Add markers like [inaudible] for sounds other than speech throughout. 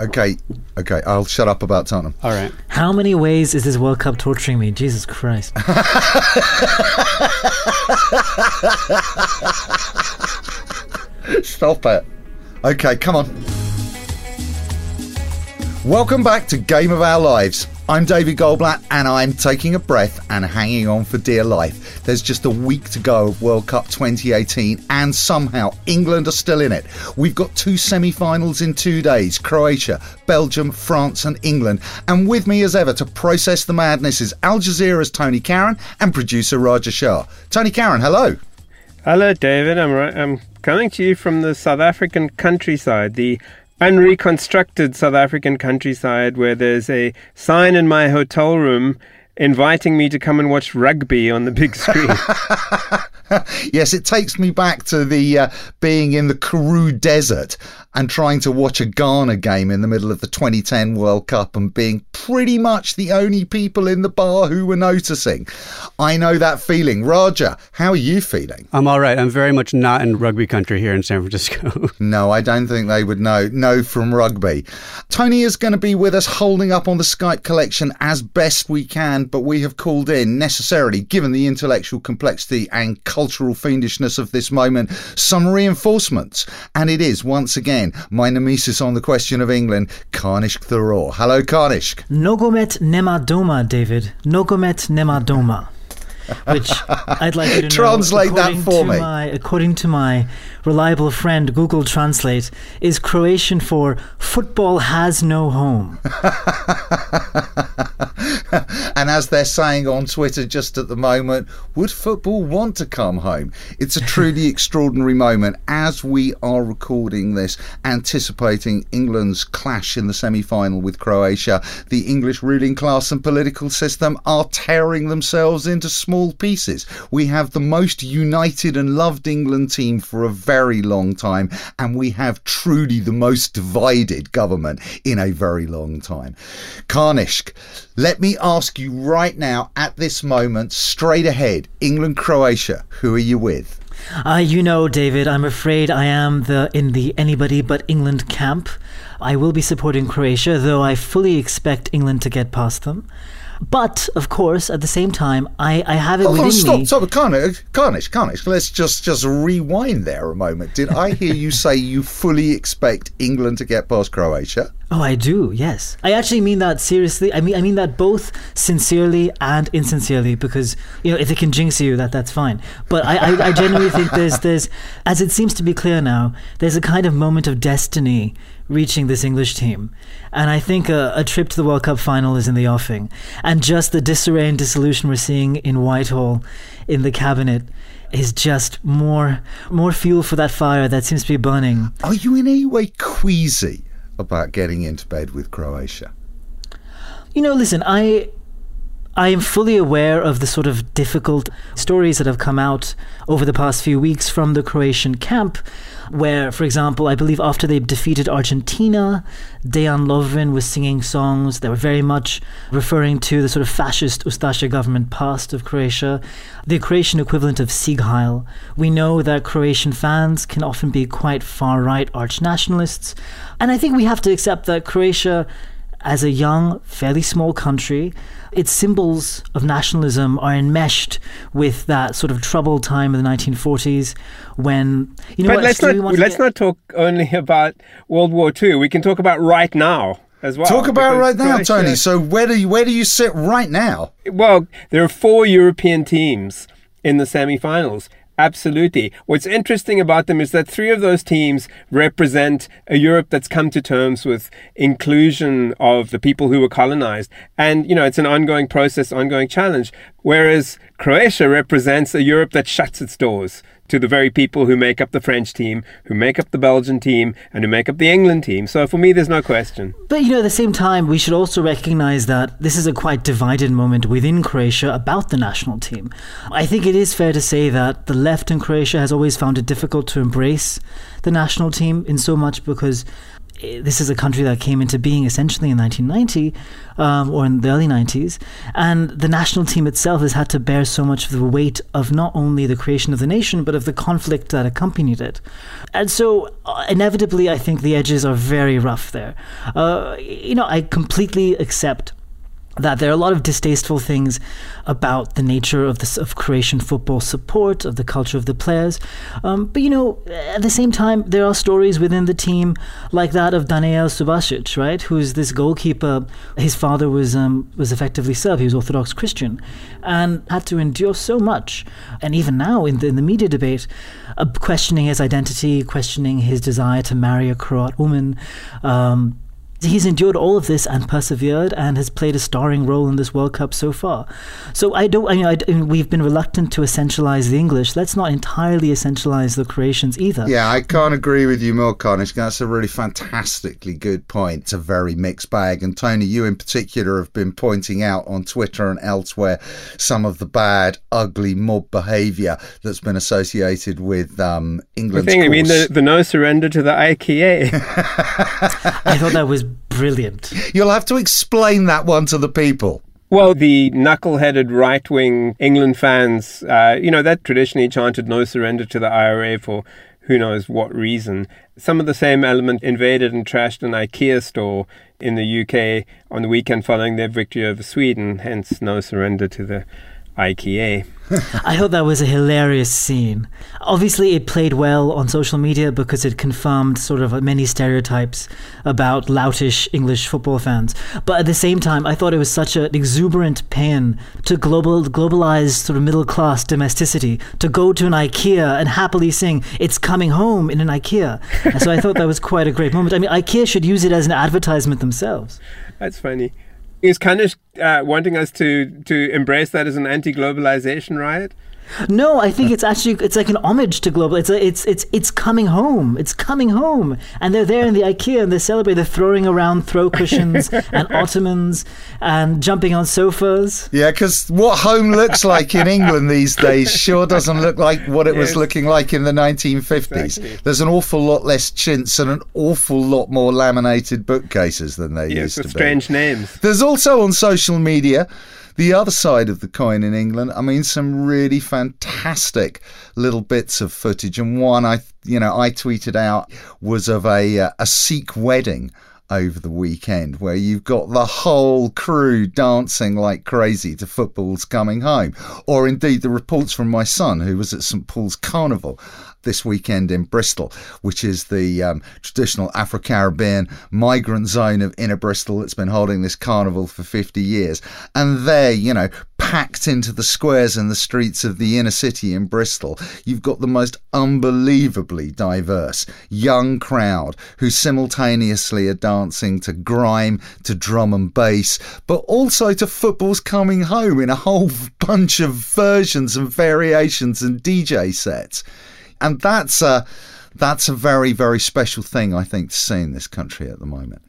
Okay, okay, I'll shut up about Tottenham. All right. How many ways is this World Cup torturing me? Jesus Christ. [laughs] Stop it. Okay, come on. Welcome back to Game of Our Lives. I'm David Goldblatt and I'm taking a breath and hanging on for dear life. There's just a week to go of World Cup 2018 and somehow England are still in it. We've got two semi finals in two days Croatia, Belgium, France, and England. And with me as ever to process the madness is Al Jazeera's Tony Karon and producer Raja Shah. Tony Karon, hello. Hello, David. I'm, right. I'm coming to you from the South African countryside, the unreconstructed South African countryside where there's a sign in my hotel room inviting me to come and watch rugby on the big screen. [laughs] yes, it takes me back to the uh, being in the Karoo Desert and trying to watch a Ghana game in the middle of the 2010 World Cup and being pretty much the only people in the bar who were noticing. I know that feeling. Raja, how are you feeling? I'm all right. I'm very much not in rugby country here in San Francisco. [laughs] no, I don't think they would know. No from rugby. Tony is going to be with us holding up on the Skype collection as best we can, but we have called in necessarily, given the intellectual complexity and cultural fiendishness of this moment, some reinforcements. And it is, once again, my nemesis on the question of England, Kanishk Tharoor. Hello, Kanishk. Nogomet nemadoma, David. Nogomet nemadoma which I'd like you to translate that for me. My, according to my reliable friend Google Translate, is Croatian for "football has no home." [laughs] and as they're saying on Twitter just at the moment, would football want to come home? It's a truly [laughs] extraordinary moment as we are recording this, anticipating England's clash in the semi final with Croatia. The English ruling class and political system are tearing themselves into small pieces. We have the most united and loved England team for a very long time, and we have truly the most divided government in a very long time. Kanishk, let me ask you right now, at this moment, straight ahead England Croatia, who are you with? Uh, you know, David, I'm afraid I am the in the anybody but England camp. I will be supporting Croatia, though I fully expect England to get past them. But of course, at the same time, I, I have it Hold within stop, me. stop, Kanish, Kanish, Kanish. Let's just just rewind there a moment. Did I hear you [laughs] say you fully expect England to get past Croatia? Oh, I do. Yes, I actually mean that seriously. I mean, I mean that both sincerely and insincerely, because you know, if it can jinx you, that that's fine. But I, I, I genuinely think there's [laughs] there's, as it seems to be clear now, there's a kind of moment of destiny reaching this English team, and I think a, a trip to the World Cup final is in the offing, and just the disarray and dissolution we're seeing in Whitehall, in the cabinet is just more more fuel for that fire that seems to be burning. Are you in any way queasy about getting into bed with Croatia? You know, listen, I I am fully aware of the sort of difficult stories that have come out over the past few weeks from the Croatian camp, where, for example, I believe after they defeated Argentina, Dejan Lovren was singing songs that were very much referring to the sort of fascist Ustasha government past of Croatia, the Croatian equivalent of Sieg Heil. We know that Croatian fans can often be quite far right arch nationalists, and I think we have to accept that Croatia as a young, fairly small country, its symbols of nationalism are enmeshed with that sort of troubled time of the 1940s when you know. But what, let's Stu, not let's get... not talk only [laughs] about World War II. We can talk about right now as well. Talk about right now, Croatia, Tony. So where do you where do you sit right now? Well, there are four European teams in the semi-finals. Absolutely. What's interesting about them is that three of those teams represent a Europe that's come to terms with inclusion of the people who were colonized. And, you know, it's an ongoing process, ongoing challenge. Whereas Croatia represents a Europe that shuts its doors to the very people who make up the French team, who make up the Belgian team, and who make up the England team. So for me, there's no question. But you know, at the same time, we should also recognize that this is a quite divided moment within Croatia about the national team. I think it is fair to say that the left in Croatia has always found it difficult to embrace the national team in so much because this is a country that came into being essentially in 1990 um, or in the early 90s. And the national team itself has had to bear so much of the weight of not only the creation of the nation, but of the conflict that accompanied it. And so, uh, inevitably, I think the edges are very rough there. Uh, you know, I completely accept that there are a lot of distasteful things about the nature of this of Croatian football support of the culture of the players, um, but you know at the same time there are stories within the team like that of Daniel Subasic, right? Who's this goalkeeper? His father was um, was effectively Serb. He was Orthodox Christian, and had to endure so much. And even now in the in the media debate, uh, questioning his identity, questioning his desire to marry a Croat woman. Um, he's endured all of this and persevered and has played a starring role in this World Cup so far. So I don't. I mean, I, I mean, we've been reluctant to essentialize the English. Let's not entirely essentialize the Croatians either. Yeah, I can't agree with you more, Kanish. That's a really fantastically good point. It's a very mixed bag. And Tony, you in particular have been pointing out on Twitter and elsewhere some of the bad, ugly mob behaviour that's been associated with um, England's. I think, I mean, the, the no surrender to the IKEA. [laughs] I thought that was brilliant. You'll have to explain that one to the people. Well, the knuckle-headed right-wing England fans, uh, you know, that traditionally chanted no surrender to the IRA for who knows what reason. Some of the same element invaded and trashed an IKEA store in the UK on the weekend following their victory over Sweden, hence no surrender to the IKEA. I thought that was a hilarious scene. Obviously, it played well on social media because it confirmed sort of many stereotypes about loutish English football fans. But at the same time, I thought it was such an exuberant pain to global globalized sort of middle class domesticity to go to an IKEA and happily sing "It's coming home" in an IKEA. And so I thought that was quite a great moment. I mean, IKEA should use it as an advertisement themselves. That's funny. Is Kanish uh, wanting us to, to embrace that as an anti-globalization riot? No, I think it's actually it's like an homage to global. It's a, it's it's it's coming home. It's coming home, and they're there in the IKEA and they celebrate. They're throwing around throw cushions and [laughs] ottomans and jumping on sofas. Yeah, because what home looks like in England these days sure doesn't look like what it was looking like in the 1950s. Exactly. There's an awful lot less chintz and an awful lot more laminated bookcases than they yes, used to be. strange names. There's also on social media the other side of the coin in England, I mean, some really fantastic little bits of footage. And one I, you know, I tweeted out was of a uh, a Sikh wedding over the weekend where you've got the whole crew dancing like crazy to football's coming home or indeed the reports from my son who was at St Paul's Carnival this weekend in Bristol, which is the um, traditional Afro Caribbean migrant zone of inner Bristol that's been holding this carnival for 50 years. And there, you know, packed into the squares and the streets of the inner city in Bristol, you've got the most unbelievably diverse young crowd who simultaneously are dancing to grime, to drum and bass, but also to football's coming home in a whole bunch of versions and variations and DJ sets and that's a that's a very very special thing I think to see in this country at the moment.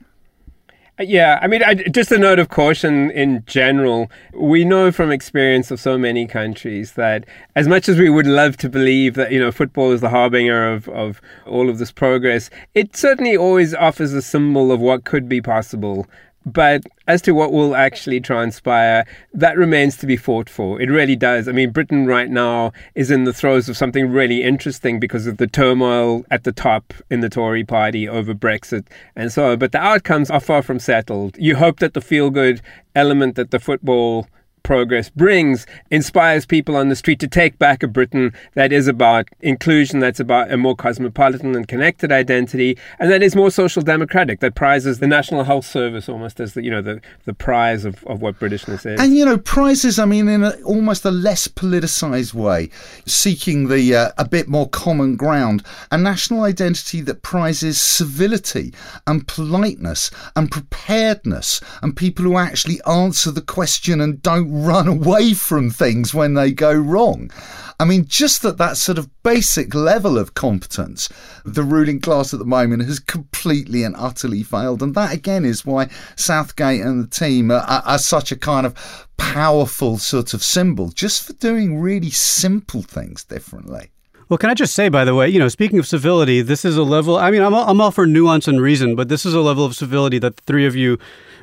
Uh, yeah, I mean, I, just a note of caution in general. We know from experience of so many countries that as much as we would love to believe that, you know, football is the harbinger of, of all of this progress, it certainly always offers a symbol of what could be possible but as to what will actually transpire, that remains to be fought for. It really does. I mean, Britain right now is in the throes of something really interesting because of the turmoil at the top in the Tory party over Brexit and so on. But the outcomes are far from settled. You hope that the feel good element that the football progress brings inspires people on the street to take back a Britain that is about inclusion, that's about a more cosmopolitan and connected identity, and that is more social democratic, that prizes the National Health Service almost as the you know the, the prize of, of what Britishness is. And you know, prizes, I mean, in a, almost a less politicised way, seeking the uh, a bit more common ground, a national identity that prizes civility and politeness and preparedness and people who actually answer the question and don't run away from things when they go wrong. I mean, just at that sort of basic level of competence, the ruling class at the moment has completely and utterly failed. And that, again, is why Southgate and the team are, are, are such a kind of powerful sort of symbol, just for doing really simple things differently. Well, can I just say, by the way, you know, speaking of civility, this is a level. I mean, I'm all, I'm all for nuance and reason, but this is a level of civility that the three of you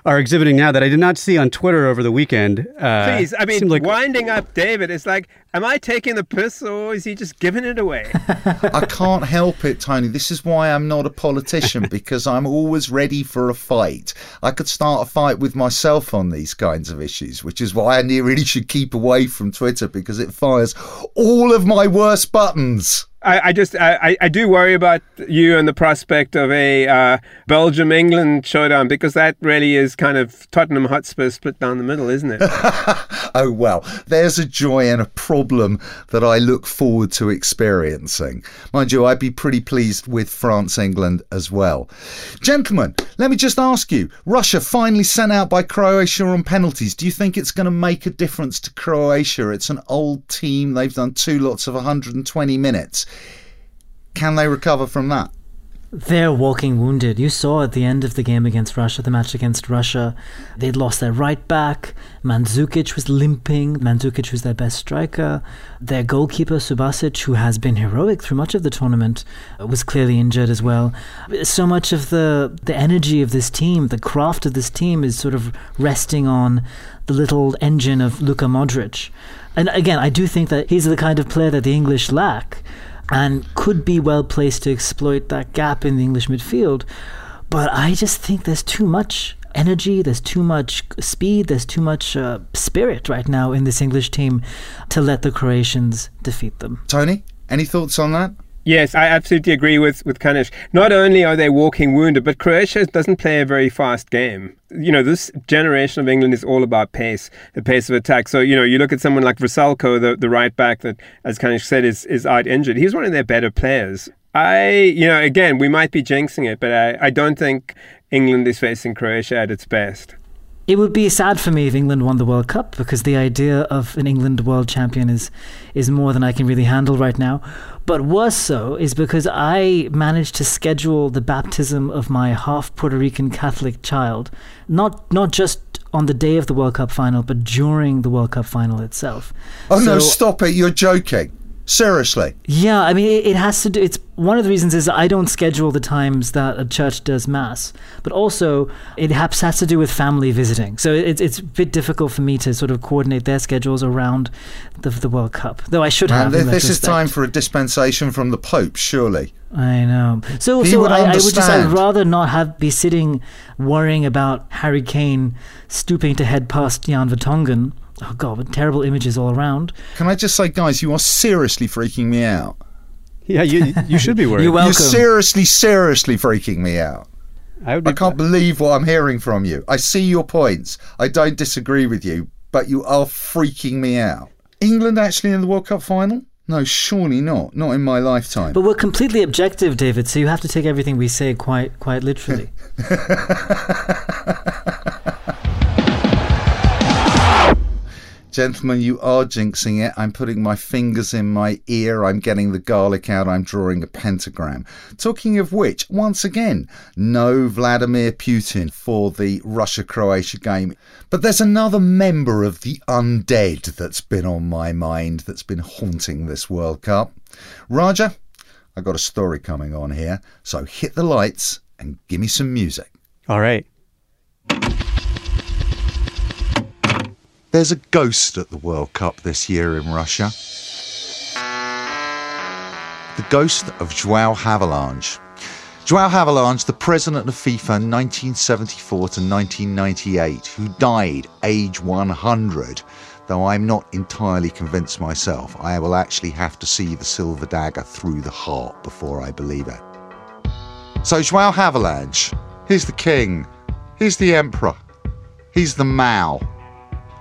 are exhibiting now that I did not see on Twitter over the weekend. Uh, Please, I mean, like... winding up David, is like, am I taking the piss or is he just giving it away? [laughs] I can't help it, Tony. This is why I'm not a politician [laughs] because I'm always ready for a fight. I could start a fight with myself on these kinds of issues, which is why I really should keep away from Twitter because it fires all of my worst buttons. I, I just I, I do worry about you and the prospect of a uh, Belgium England showdown because that really is kind of Tottenham Hotspur split down the middle, isn't it? [laughs] oh well, there's a joy and a problem that I look forward to experiencing. Mind you, I'd be pretty pleased with France England as well. Gentlemen, let me just ask you: Russia finally sent out by Croatia on penalties. Do you think it's going to make a difference to Croatia? It's an old team. They've done two lots of 120 minutes. Can they recover from that? They're walking wounded. You saw at the end of the game against Russia, the match against Russia, they'd lost their right back. Mandzukic was limping. Mandzukic was their best striker. Their goalkeeper, Subasic, who has been heroic through much of the tournament, was clearly injured as well. So much of the, the energy of this team, the craft of this team, is sort of resting on the little engine of Luka Modric. And again, I do think that he's the kind of player that the English lack and could be well placed to exploit that gap in the English midfield. But I just think there's too much energy, there's too much speed, there's too much uh, spirit right now in this English team to let the Croatians defeat them. Tony, any thoughts on that? Yes, I absolutely agree with, with Kanish. Not only are they walking wounded, but Croatia doesn't play a very fast game. You know, this generation of England is all about pace, the pace of attack. So, you know, you look at someone like Vrsaljko, the, the right back that, as Kanish said, is, is out injured. He's one of their better players. I, you know, again, we might be jinxing it, but I, I don't think England is facing Croatia at its best. It would be sad for me if England won the World Cup because the idea of an England world champion is is more than I can really handle right now. But worse so is because I managed to schedule the baptism of my half Puerto Rican Catholic child, not not just on the day of the World Cup final, but during the World Cup final itself. Oh so, no! Stop it! You're joking. Seriously. Yeah, I mean, it, it, has to do. It's one of the reasons is I don't schedule the times that a church does mass, but also it has, has to do with family visiting. So it's it's a bit difficult for me to sort of coordinate their schedules around the, the World Cup. Though I should have. And this is time for a dispensation from the Pope, surely. I know. So, he so would I, I, would just I'd rather not have be sitting worrying about Harry Kane stooping to head past Jan Vertonghen Oh god, with terrible images all around. Can I just say, guys, you are seriously freaking me out. Yeah, you you should be [laughs] worried. You're welcome. You're seriously, seriously freaking me out. I, I can't believe what I'm hearing from you. I see your points. I don't disagree with you, but you are freaking me out. England actually in the World Cup final? No, surely not. Not in my lifetime. But we're completely objective, David. So you have to take everything we say quite quite literally. [laughs] Gentlemen, you are jinxing it. I'm putting my fingers in my ear. I'm getting the garlic out. I'm drawing a pentagram. Talking of which, once again, no Vladimir Putin for the Russia Croatia game. But there's another member of the undead that's been on my mind, that's been haunting this World Cup. Raja, I've got a story coming on here. So hit the lights and give me some music. All right. There's a ghost at the World Cup this year in Russia. The ghost of Joao Havelange. Joao Havelange, the president of FIFA 1974 to 1998, who died age 100. Though I'm not entirely convinced myself, I will actually have to see the silver dagger through the heart before I believe it. So, Joao Havelange, he's the king, he's the emperor, he's the Mao.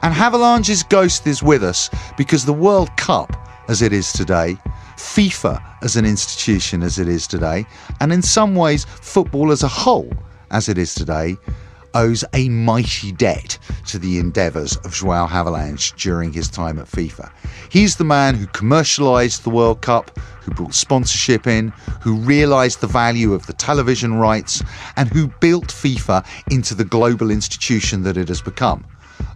And Havelange's ghost is with us because the World Cup, as it is today, FIFA as an institution as it is today, and in some ways football as a whole as it is today, owes a mighty debt to the endeavours of Joao Havelange during his time at FIFA. He's the man who commercialised the World Cup, who brought sponsorship in, who realised the value of the television rights, and who built FIFA into the global institution that it has become.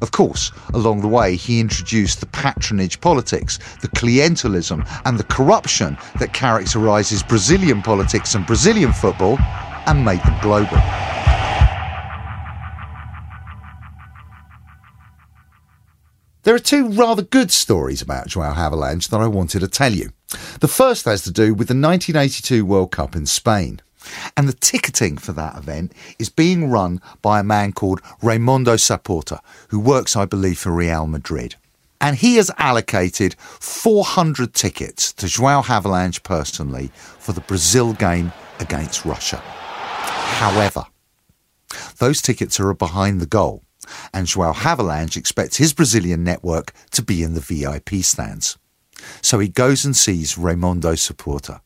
Of course, along the way, he introduced the patronage politics, the clientelism, and the corruption that characterises Brazilian politics and Brazilian football and made them global. There are two rather good stories about Joao Havelange that I wanted to tell you. The first has to do with the 1982 World Cup in Spain. And the ticketing for that event is being run by a man called Raimundo Saporta, who works, I believe, for Real Madrid. And he has allocated 400 tickets to Joao Havelange personally for the Brazil game against Russia. However, those tickets are behind the goal, and Joao Havelange expects his Brazilian network to be in the VIP stands. So he goes and sees Raimundo Saporta.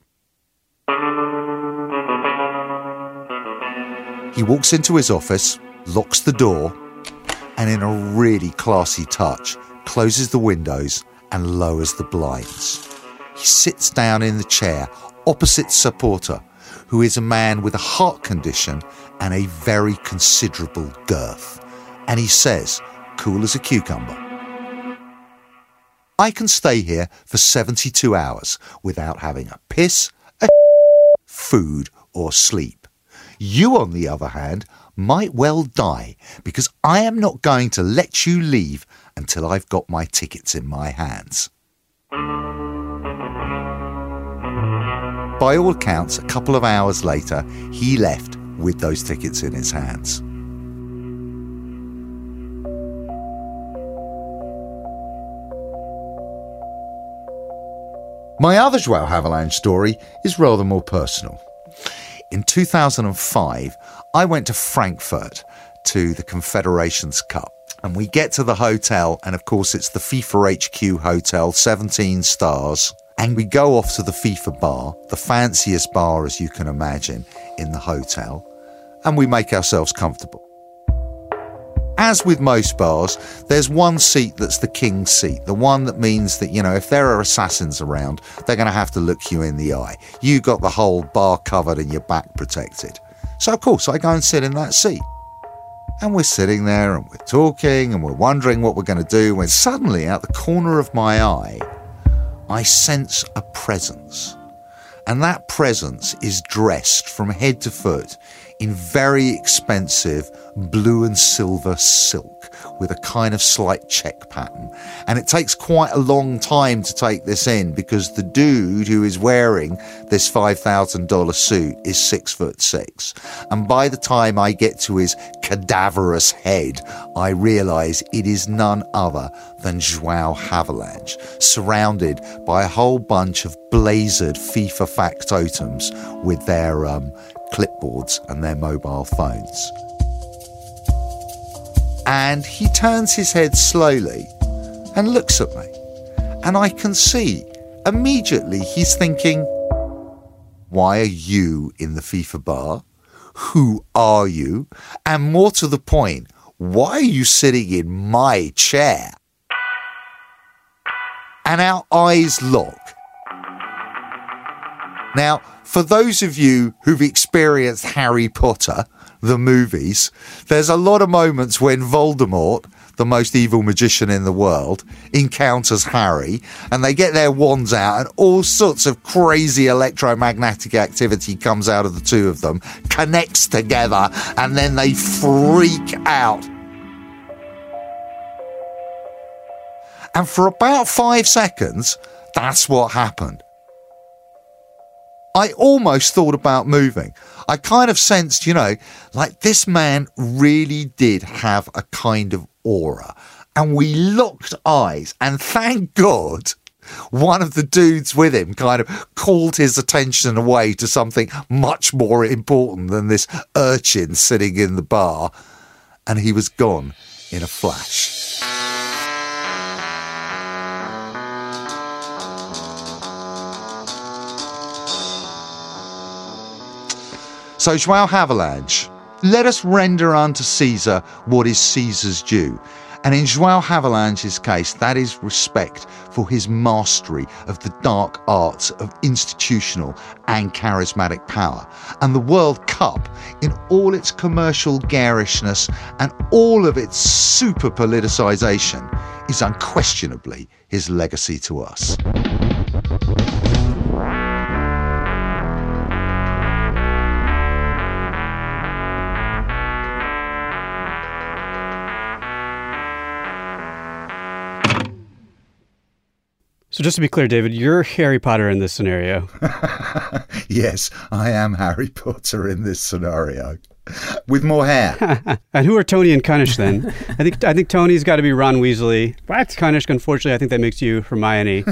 He walks into his office, locks the door, and in a really classy touch, closes the windows and lowers the blinds. He sits down in the chair opposite Saporta, who is a man with a heart condition and a very considerable girth. And he says, cool as a cucumber, I can stay here for 72 hours without having a piss, a [laughs] food, or sleep. You, on the other hand, might well die because I am not going to let you leave until I've got my tickets in my hands. By all accounts, a couple of hours later, he left with those tickets in his hands. My other Joao Havelange story is rather more personal in 2005, I went to Frankfurt to the Confederations Cup. And we get to the hotel, and of course, it's the FIFA HQ hotel, 17 stars. And we go off to the FIFA bar, the fanciest bar as you can imagine in the hotel, and we make ourselves comfortable. As with most bars, there's one seat that's the king's seat, the one that means that, you know, if there are assassins around, they're going to have to look you in the eye. You got the whole bar covered and your back protected. So, of course, I go and sit in that seat. And we're sitting there and we're talking and we're wondering what we're going to do when suddenly, out the corner of my eye, I sense a presence. And that presence is dressed from head to foot in very expensive blue and silver silk with a kind of slight check pattern. And it takes quite a long time to take this in because the dude who is wearing this $5,000 suit is six foot six. And by the time I get to his cadaverous head, I realize it is none other than Joao Havelange, surrounded by a whole bunch of blazered FIFA factotums with their um, clipboards and their mobile phones. And he turns his head slowly and looks at me. And I can see immediately he's thinking, Why are you in the FIFA bar? Who are you? And more to the point, why are you sitting in my chair? And our eyes lock. Now, for those of you who've experienced Harry Potter, the movies, there's a lot of moments when Voldemort, the most evil magician in the world, encounters Harry and they get their wands out and all sorts of crazy electromagnetic activity comes out of the two of them, connects together, and then they freak out. And for about five seconds, that's what happened. I almost thought about moving. I kind of sensed, you know, like this man really did have a kind of aura. And we locked eyes, and thank God one of the dudes with him kind of called his attention away to something much more important than this urchin sitting in the bar, and he was gone in a flash. So, Joao Havelange, let us render unto Caesar what is Caesar's due. And in Joao Havelange's case, that is respect for his mastery of the dark arts of institutional and charismatic power. And the World Cup, in all its commercial garishness and all of its super politicisation, is unquestionably his legacy to us. So just to be clear, David, you're Harry Potter in this scenario. [laughs] yes, I am Harry Potter in this scenario. With more hair. [laughs] and who are Tony and Kanish then? [laughs] I think I think Tony's got to be Ron Weasley. What? Kanish, unfortunately, I think that makes you Hermione.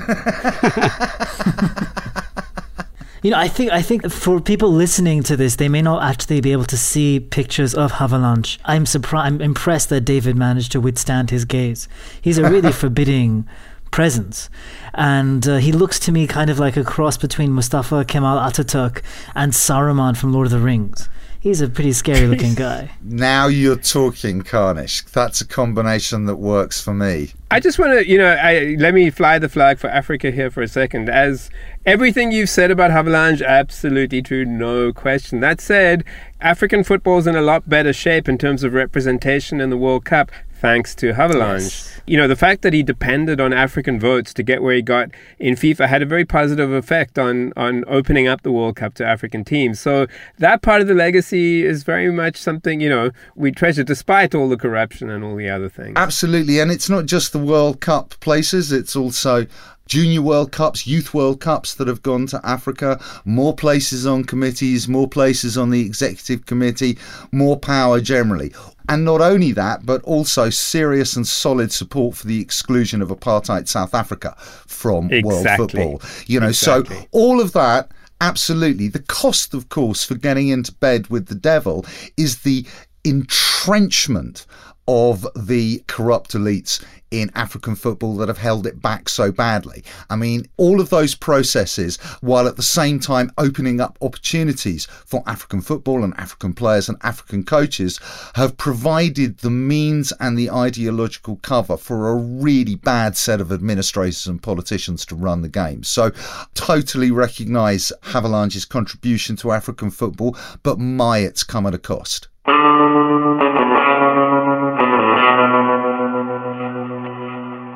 You know, I think I think for people listening to this, they may not actually be able to see pictures of Havelange. I'm surprised. I'm impressed that David managed to withstand his gaze. He's a really forbidding presence, and uh, he looks to me kind of like a cross between Mustafa Kemal Ataturk and Saruman from Lord of the Rings. He's a pretty scary looking [laughs] guy. Now you're talking, Kanish. That's a combination that works for me. I just want to, you know, I, let me fly the flag for Africa here for a second. As everything you've said about Havelange, absolutely true, no question. That said, African football's in a lot better shape in terms of representation in the World Cup thanks to Havelange. Yes. You know, the fact that he depended on African votes to get where he got in FIFA had a very positive effect on on opening up the World Cup to African teams. So that part of the legacy is very much something, you know, we treasure despite all the corruption and all the other things. Absolutely. And it's not just the World Cup places, it's also Junior World Cups, Youth World Cups that have gone to Africa, more places on committees, more places on the executive committee, more power generally. And not only that, but also serious and solid support for the exclusion of apartheid South Africa from world football. You know, Exactly. so all of that, absolutely. The cost, of course, for getting into bed with the devil is the entrenchment of the corrupt elites in African football that have held it back so badly. I mean, all of those processes, while at the same time opening up opportunities for African football and African players and African coaches, have provided the means and the ideological cover for a really bad set of administrators and politicians to run the game. So, totally recognise Havelange's contribution to African football, but my, it's come at a cost.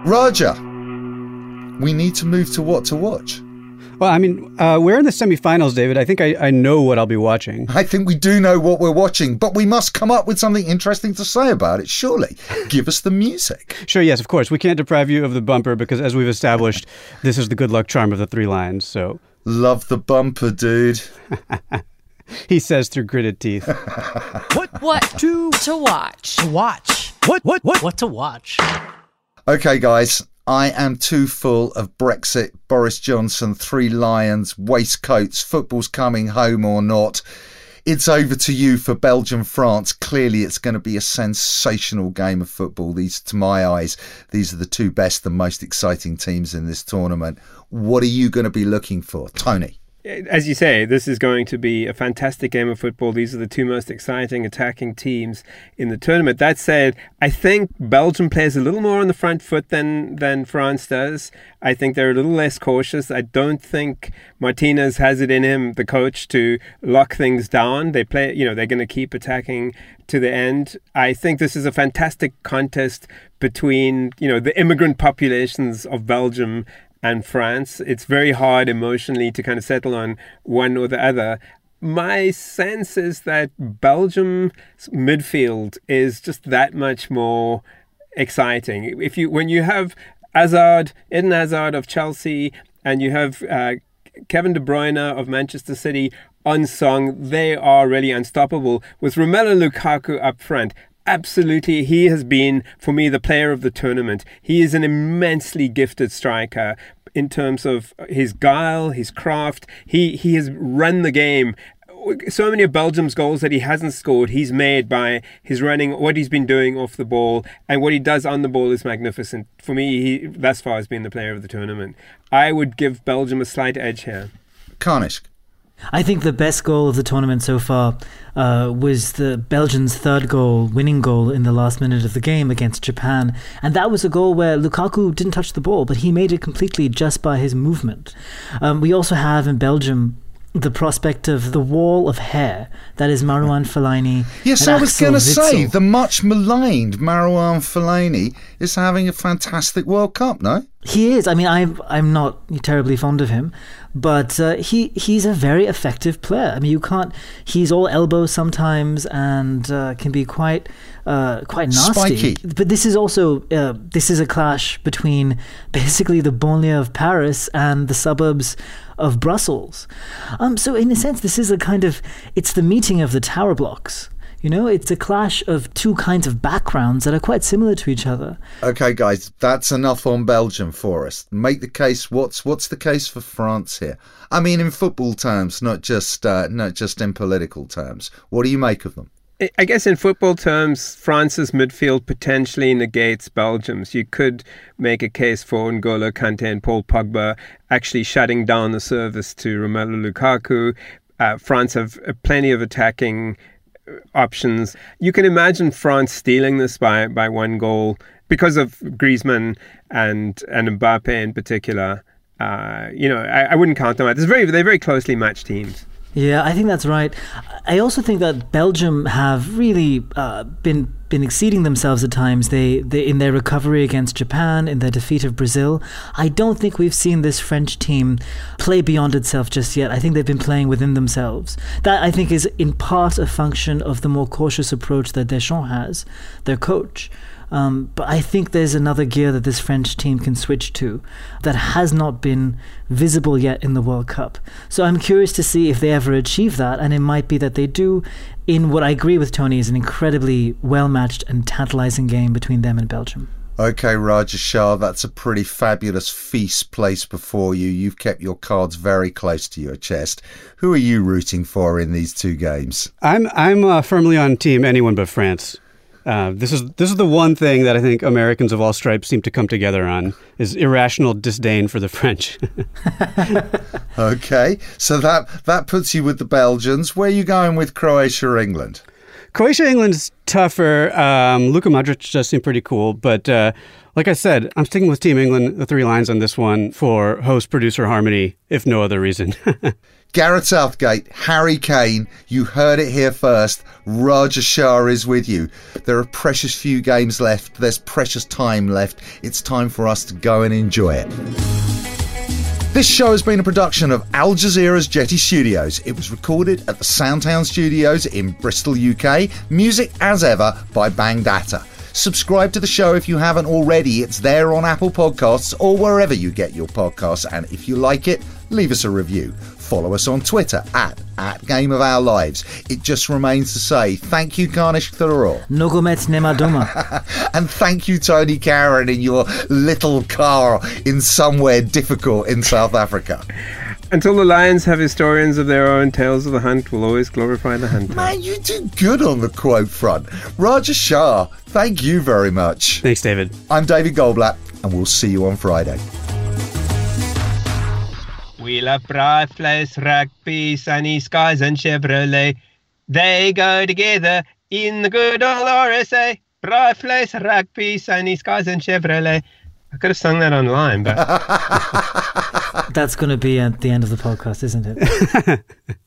Raja, we need to move to what to watch. well, I mean, uh, we're in the semifinals, David. I think I, I know what I'll be watching. I think we do know what we're watching, but we must come up with something interesting to say about it, surely. Give us the music. [laughs] Sure, yes, of course. We can't deprive you of the bumper because, as we've established, this is the good luck charm of the Three Lions. So Love the bumper, dude. [laughs] he says through gritted teeth. What what to to watch? to watch. What what what what to watch? Okay, guys, I am too full of Brexit, Boris Johnson, Three Lions, waistcoats, football's coming home or not. It's over to you for Belgium France. Clearly, it's going to be a sensational game of football. These, to my eyes, these are the two best and most exciting teams in this tournament. What are you going to be looking for, Tony? As you say, this is going to be a fantastic game of football. These are the two most exciting attacking teams in the tournament. That said, I think Belgium plays a little more on the front foot than than France does. I think they're a little less cautious. I don't think Martinez has it in him, the coach, to lock things down. They play, you know, they're going to keep attacking to the end. I think this is a fantastic contest between, you know, the immigrant populations of Belgium and France. It's very hard emotionally to kind of settle on one or the other. My sense is that Belgium's midfield is just that much more exciting. If you when you have Hazard, Eden Hazard of Chelsea, and you have uh, Kevin De Bruyne of Manchester City unsung, they are really unstoppable. With Romelu Lukaku up front, absolutely, he has been for me the player of the tournament. He is an immensely gifted striker in terms of his guile, his craft. He he has run the game. So many of Belgium's goals that he hasn't scored, he's made by his running, what he's been doing off the ball, and what he does on the ball is magnificent. For me, he thus far has been the player of the tournament. I would give Belgium a slight edge here. Kanish. I think the best goal of the tournament so far uh, was the Belgians' third goal, winning goal in the last minute of the game against Japan. And that was a goal where Lukaku didn't touch the ball, but he made it completely just by his movement. Um, we also have in Belgium the prospect of the wall of hair that is Marouane Fellaini. Yes, I was going to say the much maligned Marouane Fellaini is having a fantastic World Cup. No, He is. I mean, I'm I'm not terribly fond of him, but uh, he he's a very effective player. I mean, you can't. He's all elbow sometimes and uh, can be quite uh, quite nasty. Spiky. But this is also uh, this is a clash between [laughs] basically the banlieue of Paris and the suburbs of Brussels. Um, so in a sense, this is a kind of it's the meeting of the tower blocks. You know, it's a clash of two kinds of backgrounds that are quite similar to each other. Okay, guys, that's enough on Belgium for us. Make the case. What's what's the case for France here? I mean, in football terms, not just uh, not just in political terms. What do you make of them? I- I guess in football terms, France's midfield potentially negates Belgium's. You could make a case for N'Golo Kante and Paul Pogba actually shutting down the service to Romelu Lukaku. Uh, France have uh, plenty of attacking options. You can imagine France stealing this by, by one goal because of Griezmann and and Mbappe in particular. Uh, you know, I, I wouldn't count them out. It's very they're very closely matched teams. Yeah, I think that's right. I also think that Belgium have really uh, been been exceeding themselves at times. They, they in their recovery against Japan, in their defeat of Brazil. I don't think we've seen this French team play beyond itself just yet. I think they've been playing within themselves. That I think is in part a function of the more cautious approach that Deschamps has, their coach. Um, but I think there's another gear that this French team can switch to that has not been visible yet in the World Cup. So I'm curious to see if they ever achieve that, and it might be that they do in what I agree with Tony is an incredibly well matched and tantalizing game between them and Belgium. Okay, Raja Shah, that's a pretty fabulous feast placed before you. You've kept your cards very close to your chest. Who are you rooting for in these two games? I'm I'm uh, firmly on team anyone but France. Uh, this is this is the one thing that I think Americans of all stripes seem to come together on is irrational disdain for the French. [laughs] Okay, so that that puts you with the Belgians. Where are you going with Croatia or England? Croatia England's tougher. Um, Luka Modric does seem pretty cool, but uh, like I said, I'm sticking with Team England. The Three Lions on this one for host producer harmony, if no other reason. [laughs] Gareth Southgate, Harry Kane, you heard it here first. Raja Shah is with you. There are precious few games left. There's precious time left. It's time for us to go and enjoy it. This show has been a production of Al Jazeera's Jetty Studios. It was recorded at the Soundtown Studios in Bristol, UK. Music, as ever, by Bang Data. Subscribe to the show if you haven't already. It's there on Apple Podcasts or wherever you get your podcasts. And if you like it, leave us a review. Follow us on Twitter at, at Game of Our Lives. It just remains to say thank you, Kanish Tharoor. Nogomet nema doma. [laughs] And thank you, Tony Karon, in your little car in somewhere difficult in South Africa. Until the lions have historians of their own, tales of the hunt will always glorify the hunter. Man, you do good on the quote front. Raja Shah, thank you very much. Thanks, David. I'm David Goldblatt, and we'll see you on Friday. We love braai vleis, rugby, sunny skies, and Chevrolet. They go together in the good old RSA. Braai vleis, rugby, sunny skies, and Chevrolet. I could have sung that online, but. [laughs] That's going to be at the end of the podcast, isn't it? [laughs]